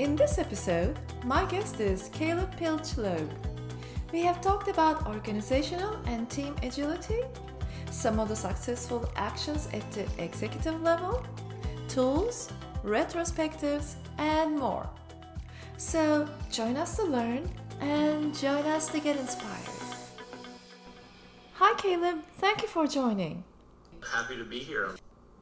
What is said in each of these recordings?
In this episode, my guest is Caleb Pilch-Loeb. We have talked about organizational and team agility, some of the successful actions at the executive level, tools, retrospectives, and more. So join us to learn and join us to get inspired. Hi, Caleb. Thank you for joining. Happy to be here.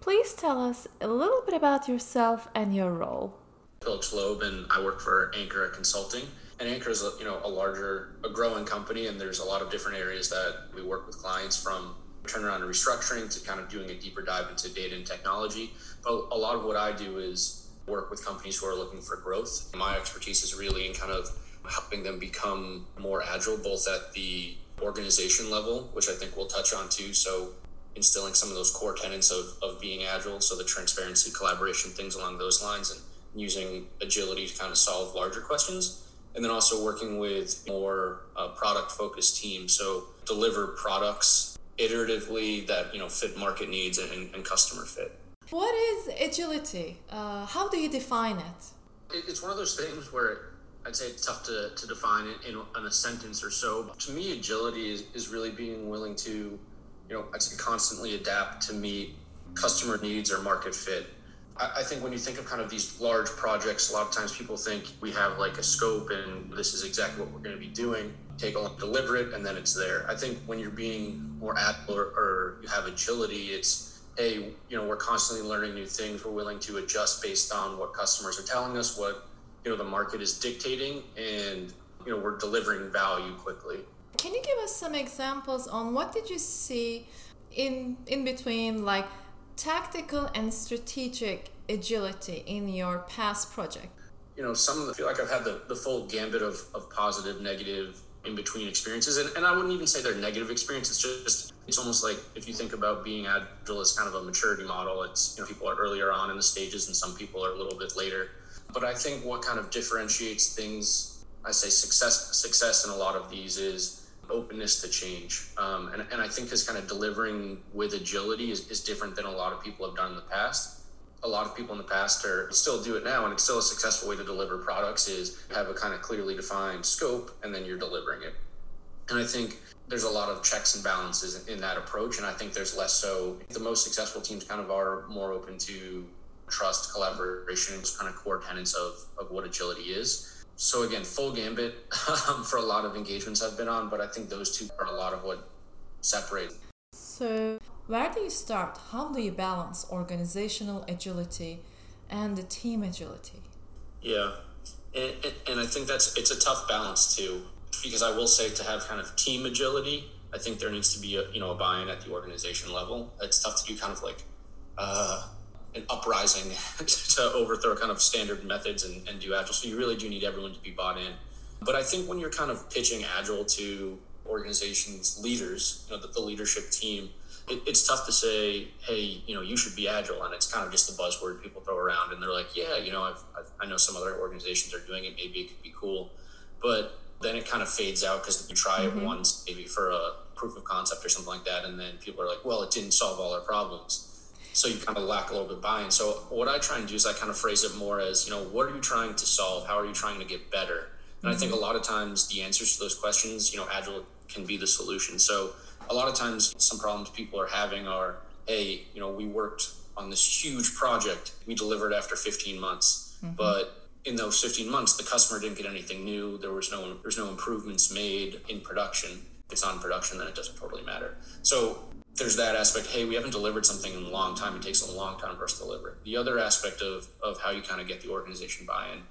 Please tell us a little bit about yourself and your role. Pilch-Loeb, and I work for Ankura Consulting. And Ankura is, a, you know, a larger, a growing company, and there's a lot of different areas that we work with clients from turnaround and restructuring to kind of doing a deeper dive into data and technology. But a lot of what I do is work with companies who are looking for growth. My expertise is really in kind of helping them become more agile, both at the organization level, which I think we'll touch on too. So instilling some of those core tenets of, of being agile, so the transparency, collaboration, things along those lines, and using agility to kind of solve larger questions. And then also working with more uh, product focused teams. So deliver products iteratively that you know fit market needs and, and customer fit. What is agility? Uh, how do you define it? It's one of those things where I'd say it's tough to, to define it in, in a sentence or so. But To me, agility is, is really being willing to, you know, I'd say constantly adapt to meet customer needs or market fit. I, think when you think of kind of these large projects, a lot of times people think we have like a scope and this is exactly what we're going to be doing. Take a look, deliver it, and then it's there. I think when you're being more agile or, or you have agility, it's hey, you know, we're constantly learning new things. We're willing to adjust based on what customers are telling us, what you know the market is dictating and you know we're delivering value quickly can you give us some examples on what did you see in in between like tactical and strategic agility in your past project? You know some of the, I feel like i've had the, the full gambit of, of positive negative in between experiences and, and i wouldn't even say they're negative experiences just it's almost like if you think about being agile as kind of a maturity model it's you know people are earlier on in the stages and some people are a little bit later. But I think what kind of differentiates things, I say success success in a lot of these is openness to change. Um, and, and I think is kind of delivering with agility is, is different than a lot of people have done in the past. A lot of people in the past are still do it now, and it's still a successful way to deliver products is have a kind of clearly defined scope, and then you're delivering it. And I think there's a lot of checks and balances in that approach, and I think there's less so. The most successful teams kind of are more open to trust, collaboration, those kind of core tenets of, of what agility is. So again, full gambit um, for a lot of engagements I've been on, but I think those two are a lot of what separate. So where do you start? How do you balance organizational agility and the team agility? Yeah, and, and, and I think that's it's a tough balance too, because I will say to have kind of team agility, I think there needs to be a you know a buy-in at the organization level. It's tough to do kind of like uh, an uprising to overthrow kind of standard methods and, and do agile. So you really do need everyone to be bought in. But I think when you're kind of pitching agile to organizations leaders, you know, the, the leadership team, it, it's tough to say, hey, you know, you should be agile, and it's kind of just a buzzword people throw around, and they're like, yeah, you know, I've, I've, i know some other organizations are doing it, maybe it could be cool, but then it kind of fades out because you try mm-hmm. it once, maybe for a proof of concept or something like that, and then people are like, well, it didn't solve all our problems so you kind of lack a little bit buy-in. So what I try and do is I kind of phrase it more as, you know, what are you trying to solve? How are you trying to get better? And mm-hmm. I think a mm-hmm. lot of times the answers to those questions, you know, agile can be the solution. So a lot of times some problems people are having are, hey, you know, we worked on this huge project, we delivered after 15 months, mm-hmm. but in those 15 months, the customer didn't get anything new. There was no there's no improvements made in production. If it's on production, then it doesn't totally matter. So there's that aspect. Hey, we haven't delivered something in a long time. It takes a long time for us to deliver. it The other aspect of of how you kind of get the organization buy-in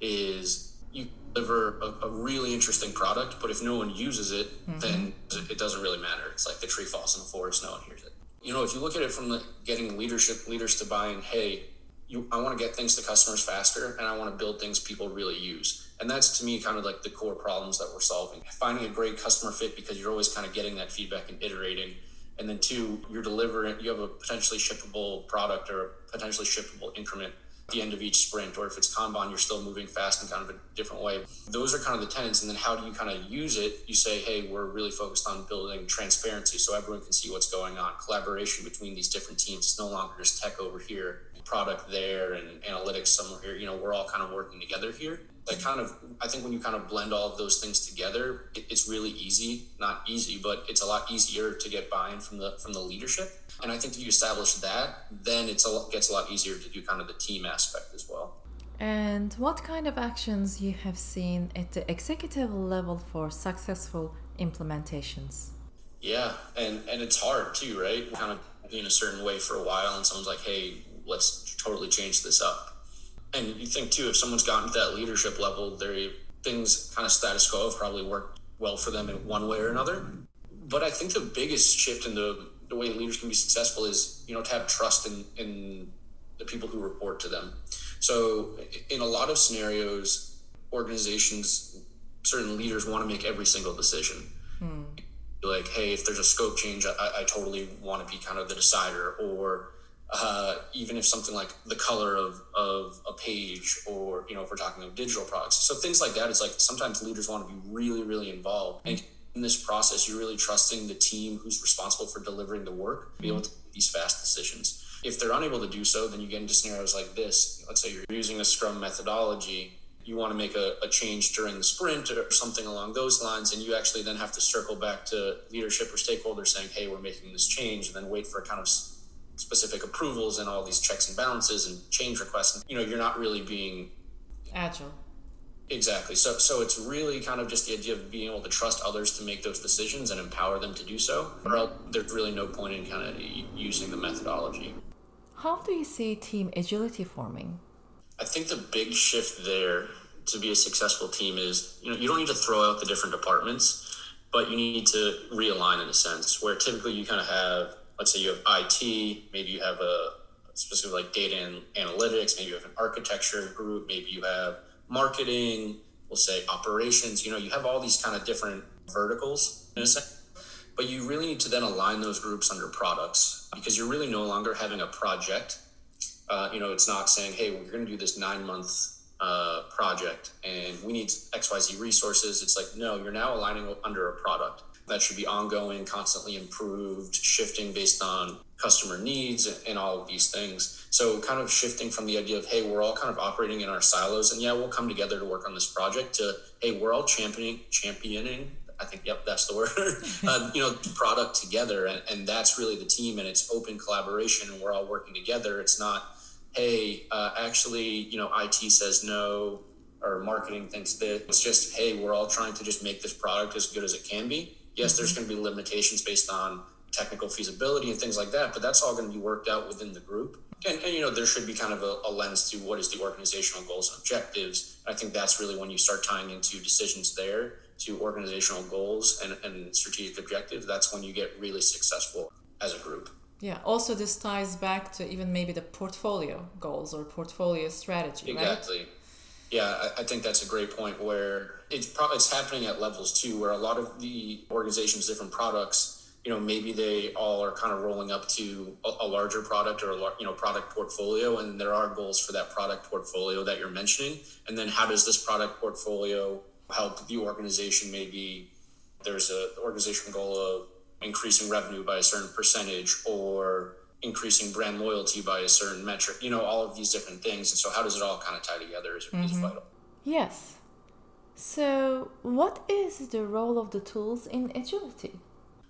is you deliver a, a really interesting product, but if no one uses it, mm-hmm. then it doesn't really matter. It's like the tree falls in the forest, no one hears it. You know, if you look at it from the getting leadership leaders to buy in, hey, you, I want to get things to customers faster, and I want to build things people really use. And that's to me kind of like the core problems that we're solving. Finding a great customer fit because you're always kind of getting that feedback and iterating and then two, you're delivering, you have a potentially shippable product or a potentially shippable increment at the end of each sprint, or if it's Kanban, you're still moving fast in kind of a different way. Those are kind of the tenants. And then how do you kind of use it? You say, hey, we're really focused on building transparency so everyone can see what's going on, collaboration between these different teams. It's no longer just tech over here. product there and analytics somewhere here. You know, we're all kind of working together here. That kind of, I think when you kind of blend all of those things together, it, it's really easy. Not easy, but it's a lot easier to get buy-in from the from the leadership. And I think if you establish that, then it's a lot, gets a lot easier to do kind of the team aspect as well. And what kind of actions you have seen at the executive level for successful implementations? Yeah, and and it's hard too, right? Kind of being a certain way for a while, and someone's like, "Hey, let's totally change this up." And you think too, if someone's gotten to that leadership level, they things kind of status quo have probably worked well for them in one way or another. But I think the biggest shift in the the way leaders can be successful is you know to have trust in in the people who report to them. So in a lot of scenarios, organizations, certain leaders want to make every single decision. Hmm. Like, hey, if there's a scope change, I, I totally want to be kind of the decider. Or uh, even if something like the color of, of a page, or you know, if we're talking of digital products, so things like that. It's like sometimes leaders want to be really, really involved. And in this process, you're really trusting the team who's responsible for delivering the work, be able to make these fast decisions. If they're unable to do so, then you get into scenarios like this. Let's say you're using a Scrum methodology, you want to make a, a change during the sprint or something along those lines, and you actually then have to circle back to leadership or stakeholders saying, hey, we're making this change, and then wait for a kind of specific approvals and all these checks and balances and change requests. You know, you're not really being agile Exactly. So so it's really kind of just the idea of being able to trust others to make those decisions and empower them to do so. Or else there's really no point in kind of using the methodology. How do you see team agility forming? I think the big shift there to be a successful team is you know you don't need to throw out the different departments, but you need to realign in a sense where typically you kind of have let's say you have IT, maybe you have a specific like data and analytics, maybe you have an architecture group, maybe you have marketing, we'll say operations. You know, you have all these kind of different verticals in a sense, but you really need to then align those groups under products because you're really no longer having a project. Uh, you know, it's not saying, hey, we're going to do this nine month uh, project and we need XYZ resources. It's like, no, you're now aligning under a product that should be ongoing, constantly improved, shifting based on customer needs and all of these things. So, kind of shifting from the idea of, hey, we're all kind of operating in our silos, and yeah, we'll come together to work on this project, to, hey, we're all championing, championing. I think, yep, that's the word. uh, you know, product together, and, and that's really the team, and it's open collaboration, and we're all working together. It's not, hey, uh, actually, you know, IT says no, or marketing thinks that. It's just, hey, we're all trying to just make this product as good as it can be Yes, there's mm-hmm. going to be limitations based on technical feasibility and things like that, but that's all going to be worked out within the group. And, and you know, there should be kind of a, a, lens to what is the organizational goals and objectives. I think that's really when you start tying into decisions there to organizational goals and, and strategic objectives. That's when you get really successful as a group. Yeah. Also, this ties back to even maybe the portfolio goals or portfolio strategy. Exactly. Right? Yeah, I, I think that's a great point where it's probably it's happening at levels too, where a lot of the organizations, different products, you know, maybe they all are kind of rolling up to a, a larger product or a you know product portfolio, and there are goals for that product portfolio that you're mentioning. And then how does this product portfolio help the organization? Maybe there's a organization goal of increasing revenue by a certain percentage or increasing brand loyalty by a certain metric, you know, all of these different things. And so, how does it all kind of tie together is, mm-hmm. is vital. Yes. So, what is the role of the tools in agility?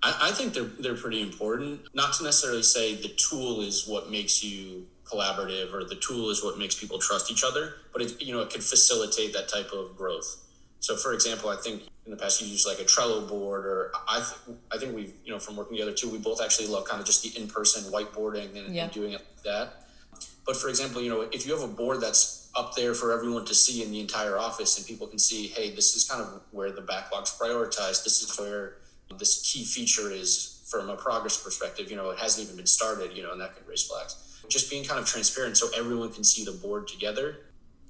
I, I think they're, they're pretty important. Not to necessarily say the tool is what makes you collaborative or the tool is what makes people trust each other, but it, you know, it could facilitate that type of growth. So, for example, I think in the past you use like a Trello board, or I th- I think we've you know from working together too, we both actually love kind of just the in person whiteboarding and, yeah. and doing it like that. But for example, you know, if you have a board that's up there for everyone to see in the entire office, and people can see, hey, this is kind of where the backlog's prioritized. This is where this key feature is from a progress perspective. You know, it hasn't even been started. You know, and that can raise flags. Just being kind of transparent so everyone can see the board together.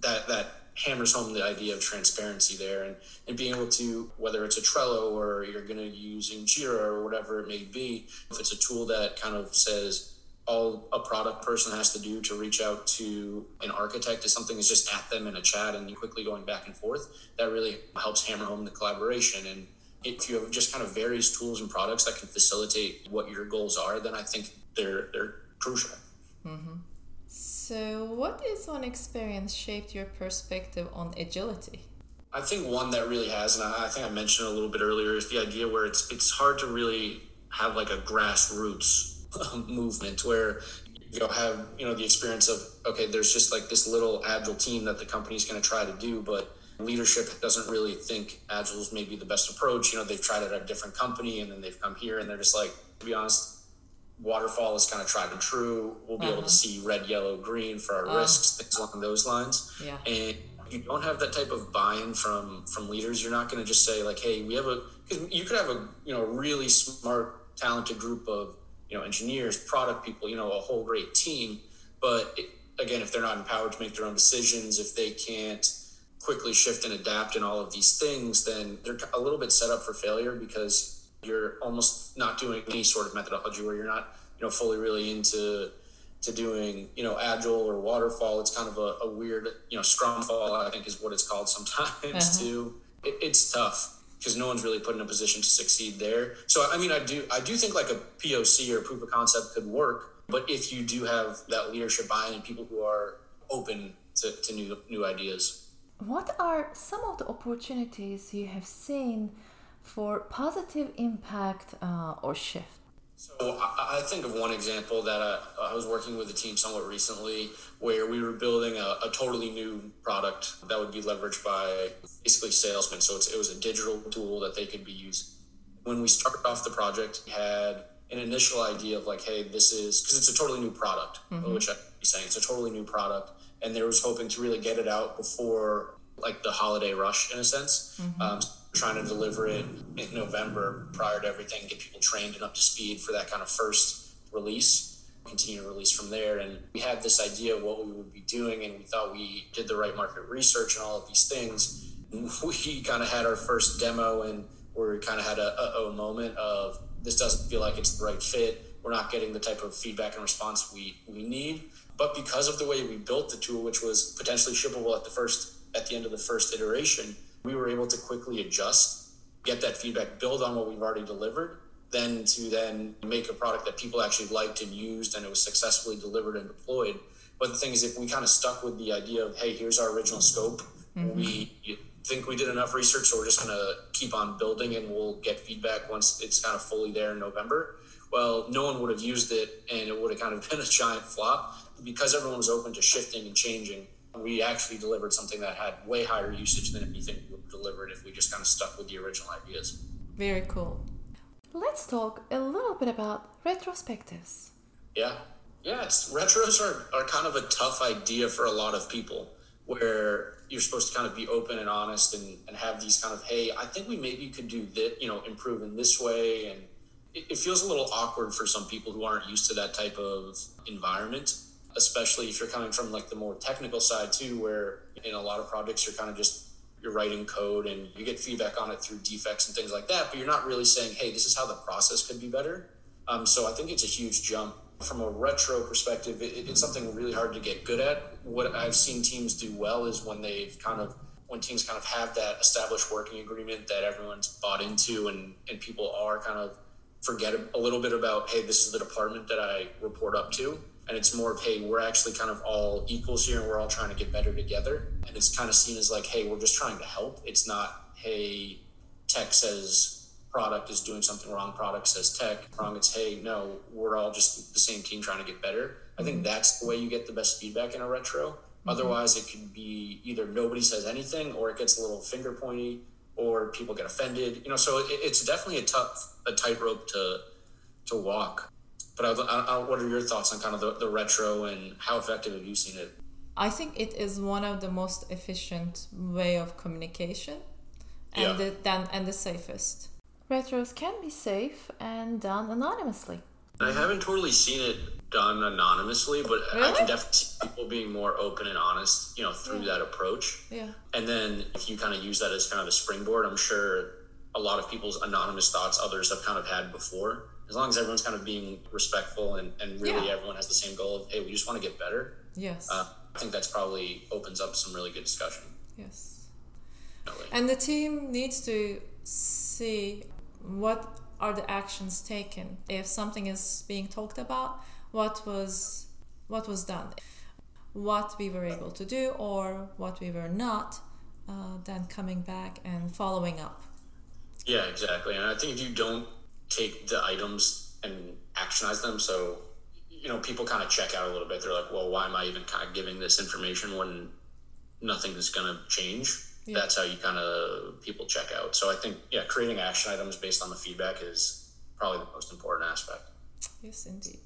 That that hammers home the idea of transparency there and, and being able to whether it's a trello or you're going to using jira or whatever it may be if it's a tool that kind of says all a product person has to do to reach out to an architect is something is just at them in a chat and quickly going back and forth that really helps hammer home the collaboration and if you have just kind of various tools and products that can facilitate what your goals are then i think they're they're crucial mm-hmm. So, what is one experience shaped your perspective on agility? I think one that really has, and I, think I mentioned a little bit earlier, is the idea where it's it's hard to really have like a grassroots movement where you know have you know the experience of okay, there's just like this little agile team that the company's going to try to do, but leadership doesn't really think agile is maybe the best approach. You know, they've tried it at a different company, and then they've come here, and they're just like, to be honest, waterfall is kind of tried and true. We'll be uh-huh. able to uh-huh. see red, yellow, green for our uh, risks, things along those lines. Yeah. And you don't have that type of buy-in from from leaders. You're not going to just say like, "Hey, we have a." Because you could have a you know really smart, talented group of you know engineers, product people, you know, a whole great team. But it, again, if they're not empowered to make their own decisions, if they can't quickly shift and adapt in all of these things, then they're a little bit set up for failure because you're almost not doing any sort of methodology where you're not you know fully really into to doing you know agile or waterfall it's kind of a, a weird you know scrum fall i think is what it's called sometimes uh-huh. too it, it's tough because no one's really put in a position to succeed there so i mean i do i do think like a poc or proof of concept could work but if you do have that leadership buy-in and people who are open to, to new new ideas what are some of the opportunities you have seen for positive impact uh, or shift? So I, I, think of one example that I, I, was working with a team somewhat recently where we were building a, a, totally new product that would be leveraged by basically salesmen. So it was a digital tool that they could be using. When we started off the project, we had an initial idea of like, hey, this is because it's a totally new product, mm-hmm. which I'd be saying it's a totally new product, and they was hoping to really get it out before like the holiday rush in a sense. Mm-hmm. Um, trying to deliver it in November prior to everything, get people trained and up to speed for that kind of first release, continue to release from there. And we had this idea of what we would be doing, and we thought we did the right market research and all of these things. We kind of had our first demo, and we kind of had a uh oh moment of this doesn't feel like it's the right fit. We're not getting the type of feedback and response we, we need. But because of the way we built the tool, which was potentially shippable at the first at the end of the first iteration, we were able to quickly adjust, get that feedback, build on what we've already delivered, then to then make a product that people actually liked and used and it was successfully delivered and deployed. But the thing is, if we kind of stuck with the idea of, hey, here's our original scope, mm-hmm. we think we did enough research, so we're just going to keep on building and we'll get feedback once it's kind of fully there in November. Well, no one would have used it and it would have kind of been a giant flop because everyone was open to shifting and changing we actually delivered something that had way higher usage than anything we would have delivered if we just kind of stuck with the original ideas. Very cool. Let's talk a little bit about retrospectives. Yeah. Yeah, it's, retros are, are kind of a tough idea for a lot of people where you're supposed to kind of be open and honest and, and have these kind of, hey, I think we maybe could do this, you know, improve in this way. And it, it feels a little awkward for some people who aren't used to that type of environment especially if you're coming from like the more technical side too, where in a lot of projects you're kind of just you're writing code and you get feedback on it through defects and things like that, but you're not really saying, hey, this is how the process could be better. Um, so I think it's a huge jump from a retro perspective. It, it's something really hard to get good at. What I've seen teams do well is when they've kind of when teams kind of have that established working agreement that everyone's bought into and and people are kind of forget a little bit about hey this is the department that i report up to and it's more of hey we're actually kind of all equals here and we're all trying to get better together. And it's kind of seen as like hey we're just trying to help. It's not hey tech says product is doing something wrong product says tech. Wrong it's hey no we're all just the same team trying to get better. I think mm-hmm. that's the way you get the best feedback in a retro. Mm-hmm. otherwise it could be either nobody says anything or it gets a little finger pointy or people get offended. You know so it, it's definitely a tough a tightrope to to walk but I, I, what are your thoughts on kind of the, the retro and how effective have you seen it? I think it is one of the most efficient way of communication, and yeah. the then and the safest. Retros can be safe and done anonymously. I haven't totally seen it done anonymously, but really? I can definitely see people being more open and honest, you know, through yeah. that approach. Yeah. And then if you kind of use that as kind of a springboard, I'm sure a lot of people's anonymous thoughts others have kind of had before as long as everyone's kind of being respectful and, and really yeah. everyone has the same goal of hey we just want to get better. Yes. Uh, i think that's probably opens up some really good discussion. Yes. And the team needs to see what are the actions taken. If something is being talked about what was what was done. What we were able to do or what we were not, uh, then coming back and following up. Yeah, exactly. And I think if you don't take the items and actionize them, so you know, people kind of check out a little bit. They're like, "Well, why am I even kind of giving this information when nothing is going to change?" Yeah. That's how you kind of people check out. So I think, yeah, creating action items based on the feedback is probably the most important aspect. Yes, indeed.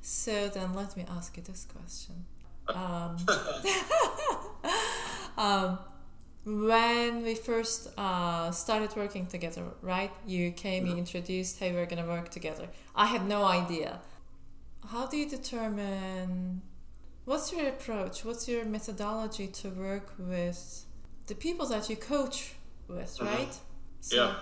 So then let me ask you this question. Um, um, when we first uh, started working together, right? You came, you introduced, hey, we're gonna work together. I had no idea. How do you determine what's your approach? What's your methodology to work with the people that you coach with, mm-hmm. right? So, yeah.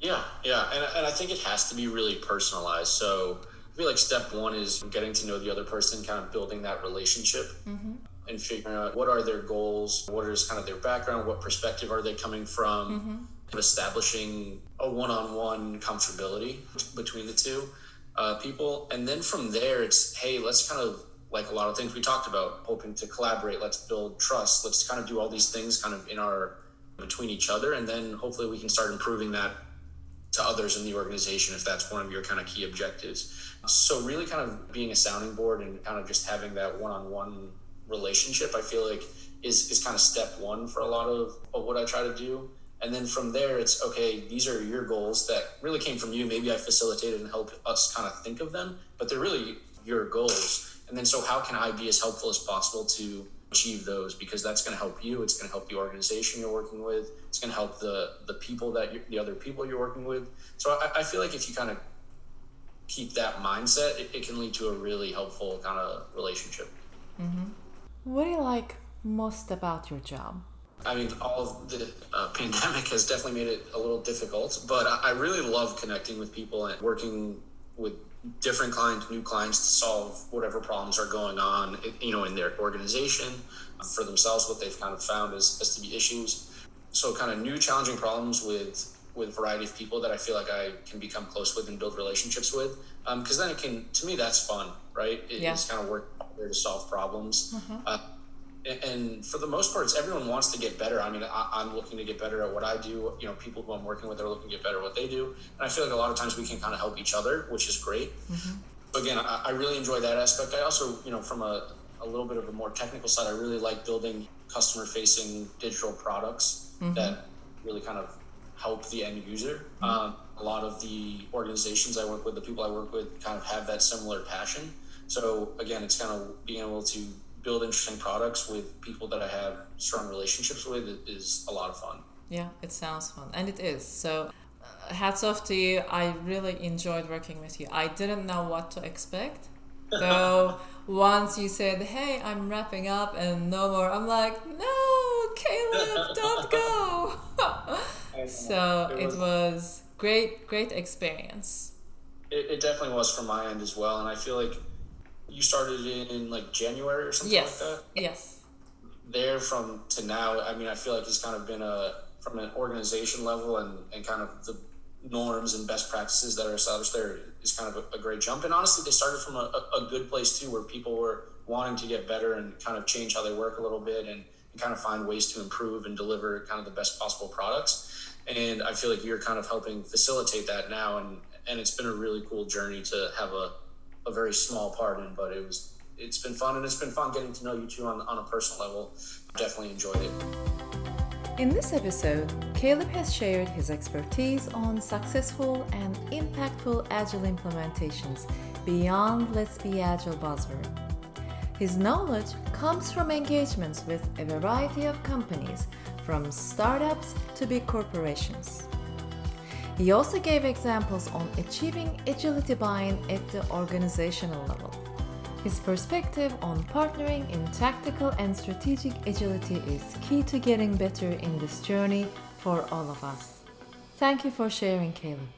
Yeah, yeah. And, and I think it has to be really personalized. So I feel like step one is getting to know the other person, kind of building that relationship. Mm-hmm and figuring out what are their goals, what is kind of their background, what perspective are they coming from, mm-hmm. establishing a one-on-one comfortability between the two uh, people, and then from there it's hey, let's kind of like a lot of things we talked about, hoping to collaborate, let's build trust, let's kind of do all these things kind of in our between each other, and then hopefully we can start improving that to others in the organization if that's one of your kind of key objectives. So really kind of being a sounding board and kind of just having that one-on-one relationship, I feel like is, is kind of step one for a lot of, of what I try to do. And then from there, it's okay, these are your goals that really came from you. Maybe I facilitated and helped us kind of think of them, but they're really your goals. And then, so how can I be as helpful as possible to achieve those? Because that's going to help you. It's going to help the organization you're working with. It's going to help the the people that the other people you're working with. So I, I feel like if you kind of keep that mindset, it, it, can lead to a really helpful kind of relationship. Mm-hmm. What do you like most about your job? I mean, all of the uh, pandemic has definitely made it a little difficult, but I, I really love connecting with people and working with different clients, new clients to solve whatever problems are going on, you know, in their organization for themselves, what they've kind of found as, as to be issues. So kind of new challenging problems with with a variety of people that I feel like I can become close with and build relationships with. Because um, then it can, to me, that's fun, right? It, yeah. It's kind of work there to solve problems. Mm-hmm. Uh, and for the most part, it's everyone wants to get better. I mean, I, am looking to get better at what I do. You know, people who I'm working with are looking to get better at what they do. And I feel like a lot of times we can kind of help each other, which is great. Mm-hmm. Again, I, I, really enjoy that aspect. I also, you know, from a, a little bit of a more technical side, I really like building customer facing digital products mm-hmm. that really kind of help the end user. Mm-hmm. Um, a lot of the organizations I work with, the people I work with, kind of have that similar passion. So again, it's kind of being able to build interesting products with people that I have strong relationships with is a lot of fun. Yeah, it sounds fun, and it is. So, uh, hats off to you. I really enjoyed working with you. I didn't know what to expect. So once you said, "Hey, I'm wrapping up and no more," I'm like, "No, Caleb, don't go." so it was, it was, great, great experience. It, it definitely was from my end as well, and I feel like you started in like January or something yes. like that. Yes. There from to now, I mean, I feel like it's kind of been a from an organization level and and kind of the norms and best practices that are established there is kind of a, a great jump. And honestly, they started from a, a, good place too, where people were wanting to get better and kind of change how they work a little bit and, and kind of find ways to improve and deliver kind of the best possible products. And I feel like you're kind of helping facilitate that now, and and it's been a really cool journey to have a a very small part in, but it was it's been fun and it's been fun getting to know you too on, on a personal level. Definitely enjoyed it. In this episode, Caleb has shared his expertise on successful and impactful Agile implementations beyond Let's Be Agile buzzword. His knowledge comes from engagements with a variety of companies, from startups to big corporations. He also gave examples on achieving agility buy-in at the organizational level. His perspective on partnering in tactical and strategic agility is key to getting better in this journey for all of us. Thank you for sharing, Caleb.